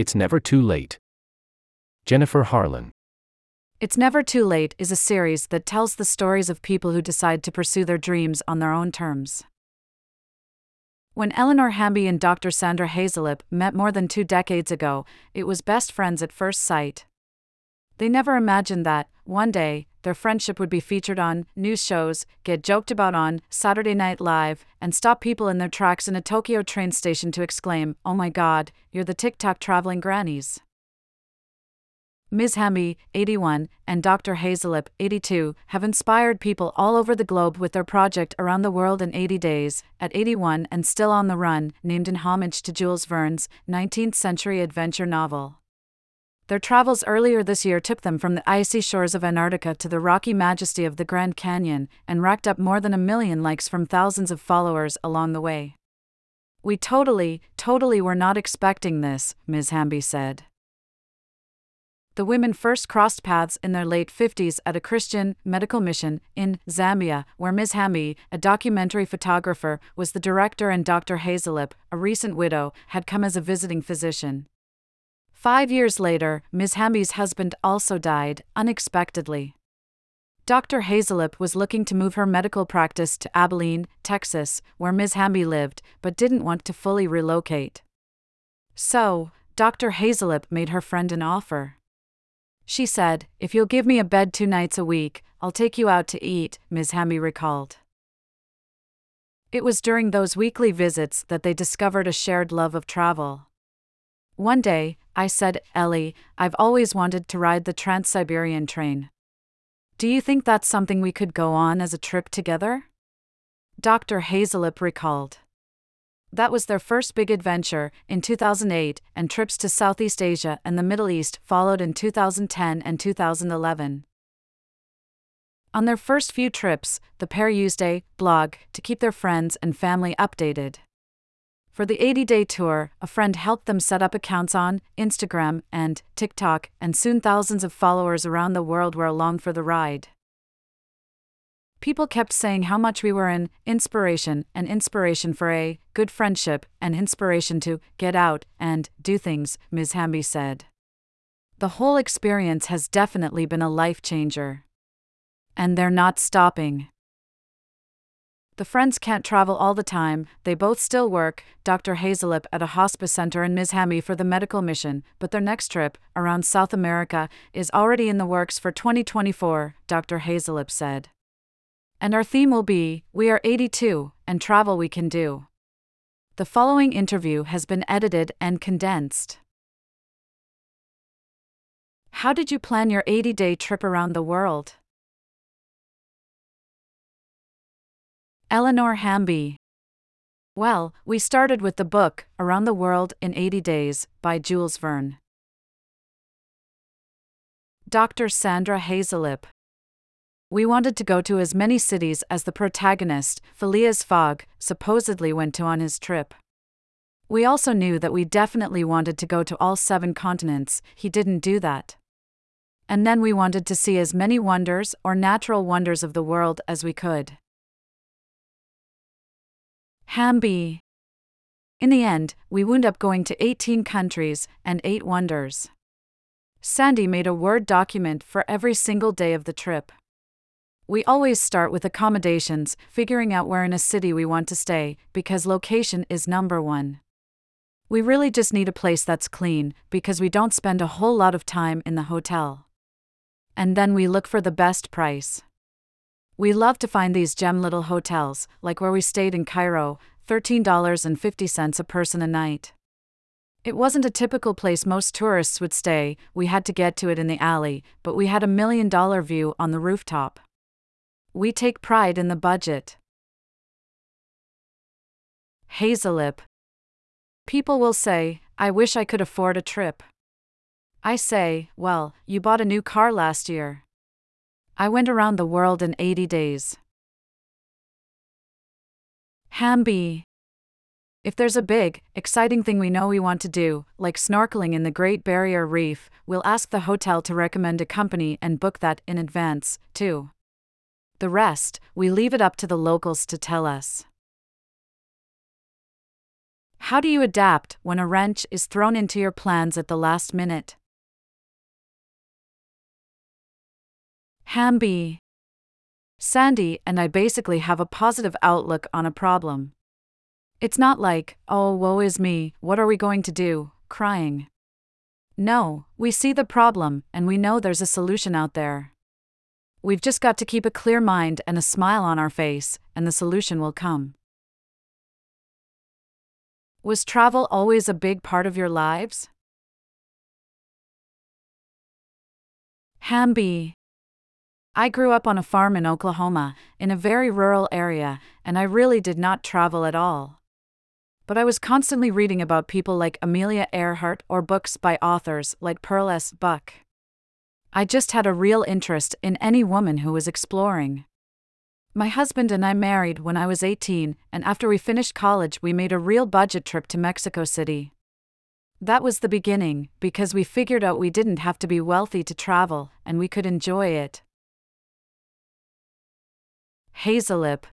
It's never too late. Jennifer Harlan. It's Never Too Late is a series that tells the stories of people who decide to pursue their dreams on their own terms. When Eleanor Hamby and Dr. Sandra Hazelip met more than two decades ago, it was best friends at first sight. They never imagined that, one day, their friendship would be featured on news shows, get joked about on Saturday Night Live, and stop people in their tracks in a Tokyo train station to exclaim, Oh my god, you're the TikTok traveling grannies. Ms. Hamby, 81, and Dr. Hazelip, 82, have inspired people all over the globe with their project Around the World in 80 Days, at 81 and still on the run, named in homage to Jules Verne's 19th century adventure novel. Their travels earlier this year took them from the icy shores of Antarctica to the rocky majesty of the Grand Canyon and racked up more than a million likes from thousands of followers along the way. We totally, totally were not expecting this, Ms. Hamby said the women first crossed paths in their late 50s at a Christian medical mission in Zambia, where Ms. Hamby, a documentary photographer, was the director, and Dr. Hazelip, a recent widow, had come as a visiting physician. Five years later, Ms. Hamby's husband also died, unexpectedly. Dr. Hazelip was looking to move her medical practice to Abilene, Texas, where Ms. Hamby lived, but didn't want to fully relocate. So, Dr. Hazelip made her friend an offer. She said, If you'll give me a bed two nights a week, I'll take you out to eat, Ms. Hamby recalled. It was during those weekly visits that they discovered a shared love of travel. One day, I said, Ellie, I've always wanted to ride the Trans Siberian train. Do you think that's something we could go on as a trip together? Dr. Hazelip recalled. That was their first big adventure, in 2008, and trips to Southeast Asia and the Middle East followed in 2010 and 2011. On their first few trips, the pair used a blog to keep their friends and family updated. For the 80 day tour, a friend helped them set up accounts on Instagram and TikTok, and soon thousands of followers around the world were along for the ride. People kept saying how much we were an inspiration, and inspiration for a good friendship, and inspiration to get out and do things, Ms. Hamby said. The whole experience has definitely been a life changer. And they're not stopping. The friends can't travel all the time, they both still work, Dr. Hazelip at a hospice center and Ms. Hamby for the medical mission, but their next trip, around South America, is already in the works for 2024, Dr. Hazelip said. And our theme will be We are 82 and travel we can do. The following interview has been edited and condensed. How did you plan your 80 day trip around the world? Eleanor Hamby. Well, we started with the book, Around the World in 80 Days, by Jules Verne. Dr. Sandra Hazelip. We wanted to go to as many cities as the protagonist, Phileas Fogg, supposedly went to on his trip. We also knew that we definitely wanted to go to all seven continents, he didn't do that. And then we wanted to see as many wonders or natural wonders of the world as we could. Hamby. In the end, we wound up going to 18 countries and 8 wonders. Sandy made a Word document for every single day of the trip. We always start with accommodations, figuring out where in a city we want to stay, because location is number one. We really just need a place that's clean, because we don't spend a whole lot of time in the hotel. And then we look for the best price. We love to find these gem little hotels, like where we stayed in Cairo, $13.50 a person a night. It wasn't a typical place most tourists would stay, we had to get to it in the alley, but we had a million dollar view on the rooftop. We take pride in the budget. Hazelip. People will say, I wish I could afford a trip. I say, well, you bought a new car last year. I went around the world in 80 days. Hamby. If there's a big, exciting thing we know we want to do, like snorkeling in the Great Barrier Reef, we'll ask the hotel to recommend a company and book that in advance, too. The rest, we leave it up to the locals to tell us. How do you adapt when a wrench is thrown into your plans at the last minute? Hamby. Sandy and I basically have a positive outlook on a problem. It's not like, oh, woe is me, what are we going to do, crying. No, we see the problem and we know there's a solution out there. We've just got to keep a clear mind and a smile on our face, and the solution will come. Was travel always a big part of your lives? Hamby. I grew up on a farm in Oklahoma, in a very rural area, and I really did not travel at all. But I was constantly reading about people like Amelia Earhart or books by authors like Pearl S. Buck. I just had a real interest in any woman who was exploring. My husband and I married when I was 18, and after we finished college, we made a real budget trip to Mexico City. That was the beginning, because we figured out we didn't have to be wealthy to travel, and we could enjoy it. Hazelip.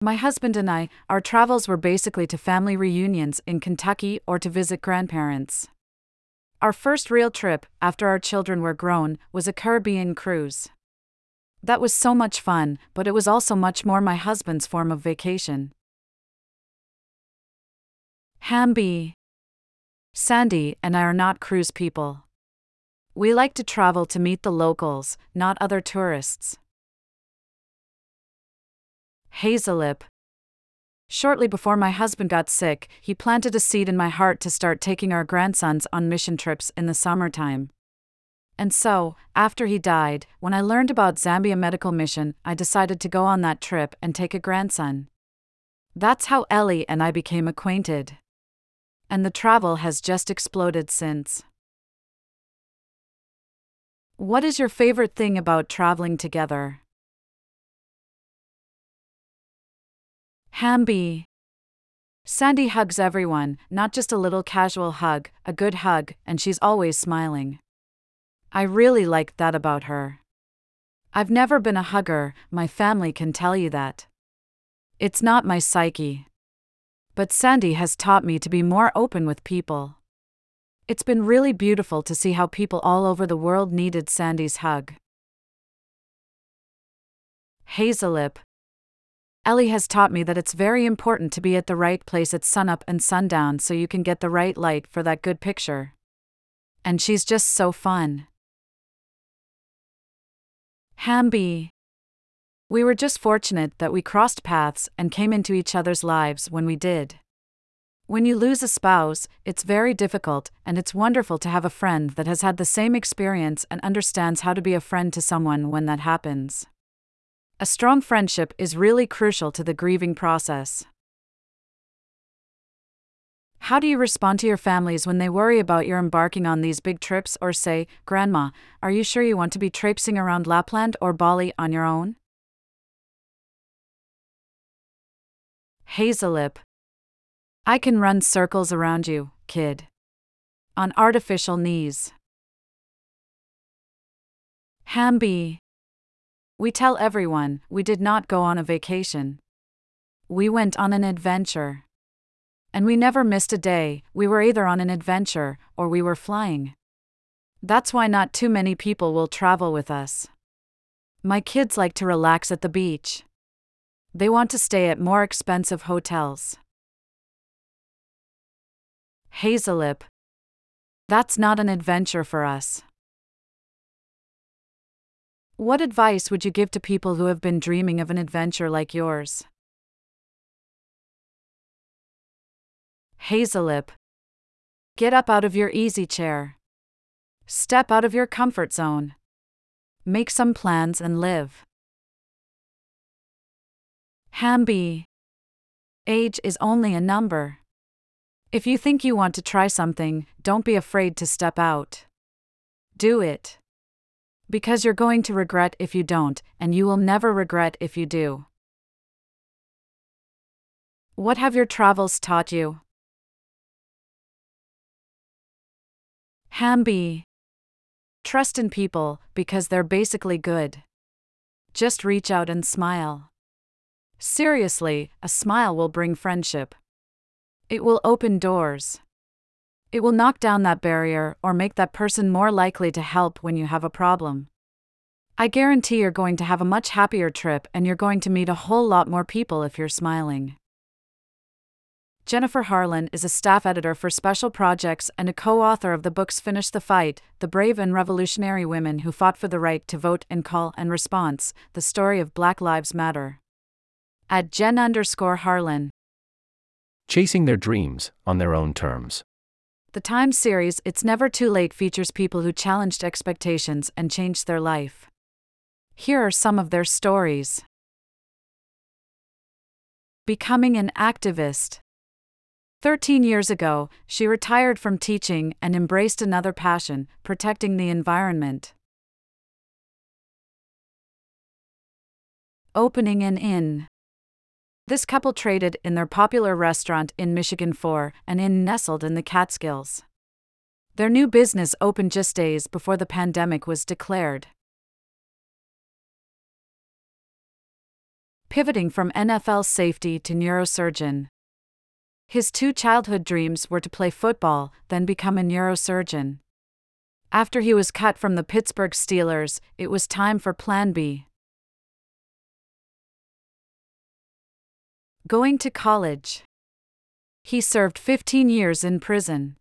My husband and I, our travels were basically to family reunions in Kentucky or to visit grandparents. Our first real trip, after our children were grown, was a Caribbean cruise. That was so much fun, but it was also much more my husband's form of vacation. Hamby. Sandy and I are not cruise people. We like to travel to meet the locals, not other tourists. Hazelip. Shortly before my husband got sick, he planted a seed in my heart to start taking our grandsons on mission trips in the summertime. And so, after he died, when I learned about Zambia Medical Mission, I decided to go on that trip and take a grandson. That's how Ellie and I became acquainted. And the travel has just exploded since. What is your favorite thing about traveling together? Hamby. Sandy hugs everyone, not just a little casual hug, a good hug, and she's always smiling. I really like that about her. I've never been a hugger, my family can tell you that. It's not my psyche. But Sandy has taught me to be more open with people. It's been really beautiful to see how people all over the world needed Sandy's hug. Hazelip, Ellie has taught me that it's very important to be at the right place at sunup and sundown so you can get the right light for that good picture. And she's just so fun. Hamby. We were just fortunate that we crossed paths and came into each other's lives when we did. When you lose a spouse, it's very difficult, and it's wonderful to have a friend that has had the same experience and understands how to be a friend to someone when that happens. A strong friendship is really crucial to the grieving process. How do you respond to your families when they worry about your embarking on these big trips or say, Grandma, are you sure you want to be traipsing around Lapland or Bali on your own? Hazelip. I can run circles around you, kid. On artificial knees. Hamby. We tell everyone we did not go on a vacation. We went on an adventure. And we never missed a day, we were either on an adventure or we were flying. That's why not too many people will travel with us. My kids like to relax at the beach. They want to stay at more expensive hotels. Hazelip. That's not an adventure for us. What advice would you give to people who have been dreaming of an adventure like yours? Hazelip. Get up out of your easy chair. Step out of your comfort zone. Make some plans and live. Hamby. Age is only a number. If you think you want to try something, don't be afraid to step out. Do it because you're going to regret if you don't, and you will never regret if you do. What have your travels taught you? Hamby. Trust in people, because they're basically good. Just reach out and smile. Seriously, a smile will bring friendship. It will open doors. It will knock down that barrier or make that person more likely to help when you have a problem. I guarantee you're going to have a much happier trip and you're going to meet a whole lot more people if you're smiling. Jennifer Harlan is a staff editor for special projects and a co author of the books Finish the Fight The Brave and Revolutionary Women Who Fought for the Right to Vote and Call and Response The Story of Black Lives Matter. At Jen underscore Harlan. Chasing their dreams on their own terms. The Times series It's Never Too Late features people who challenged expectations and changed their life. Here are some of their stories Becoming an activist. 13 years ago, she retired from teaching and embraced another passion protecting the environment. Opening an inn. This couple traded in their popular restaurant in Michigan for an inn nestled in the Catskills. Their new business opened just days before the pandemic was declared. Pivoting from NFL safety to neurosurgeon. His two childhood dreams were to play football, then become a neurosurgeon. After he was cut from the Pittsburgh Steelers, it was time for Plan B. Going to college. He served 15 years in prison.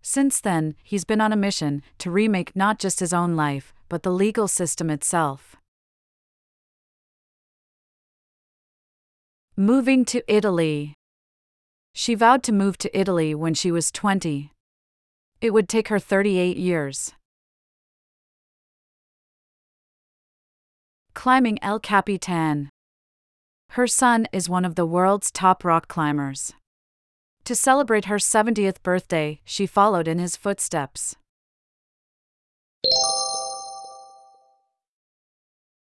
Since then, he's been on a mission to remake not just his own life, but the legal system itself. Moving to Italy. She vowed to move to Italy when she was 20. It would take her 38 years. Climbing El Capitan. Her son is one of the world's top rock climbers. To celebrate her 70th birthday, she followed in his footsteps.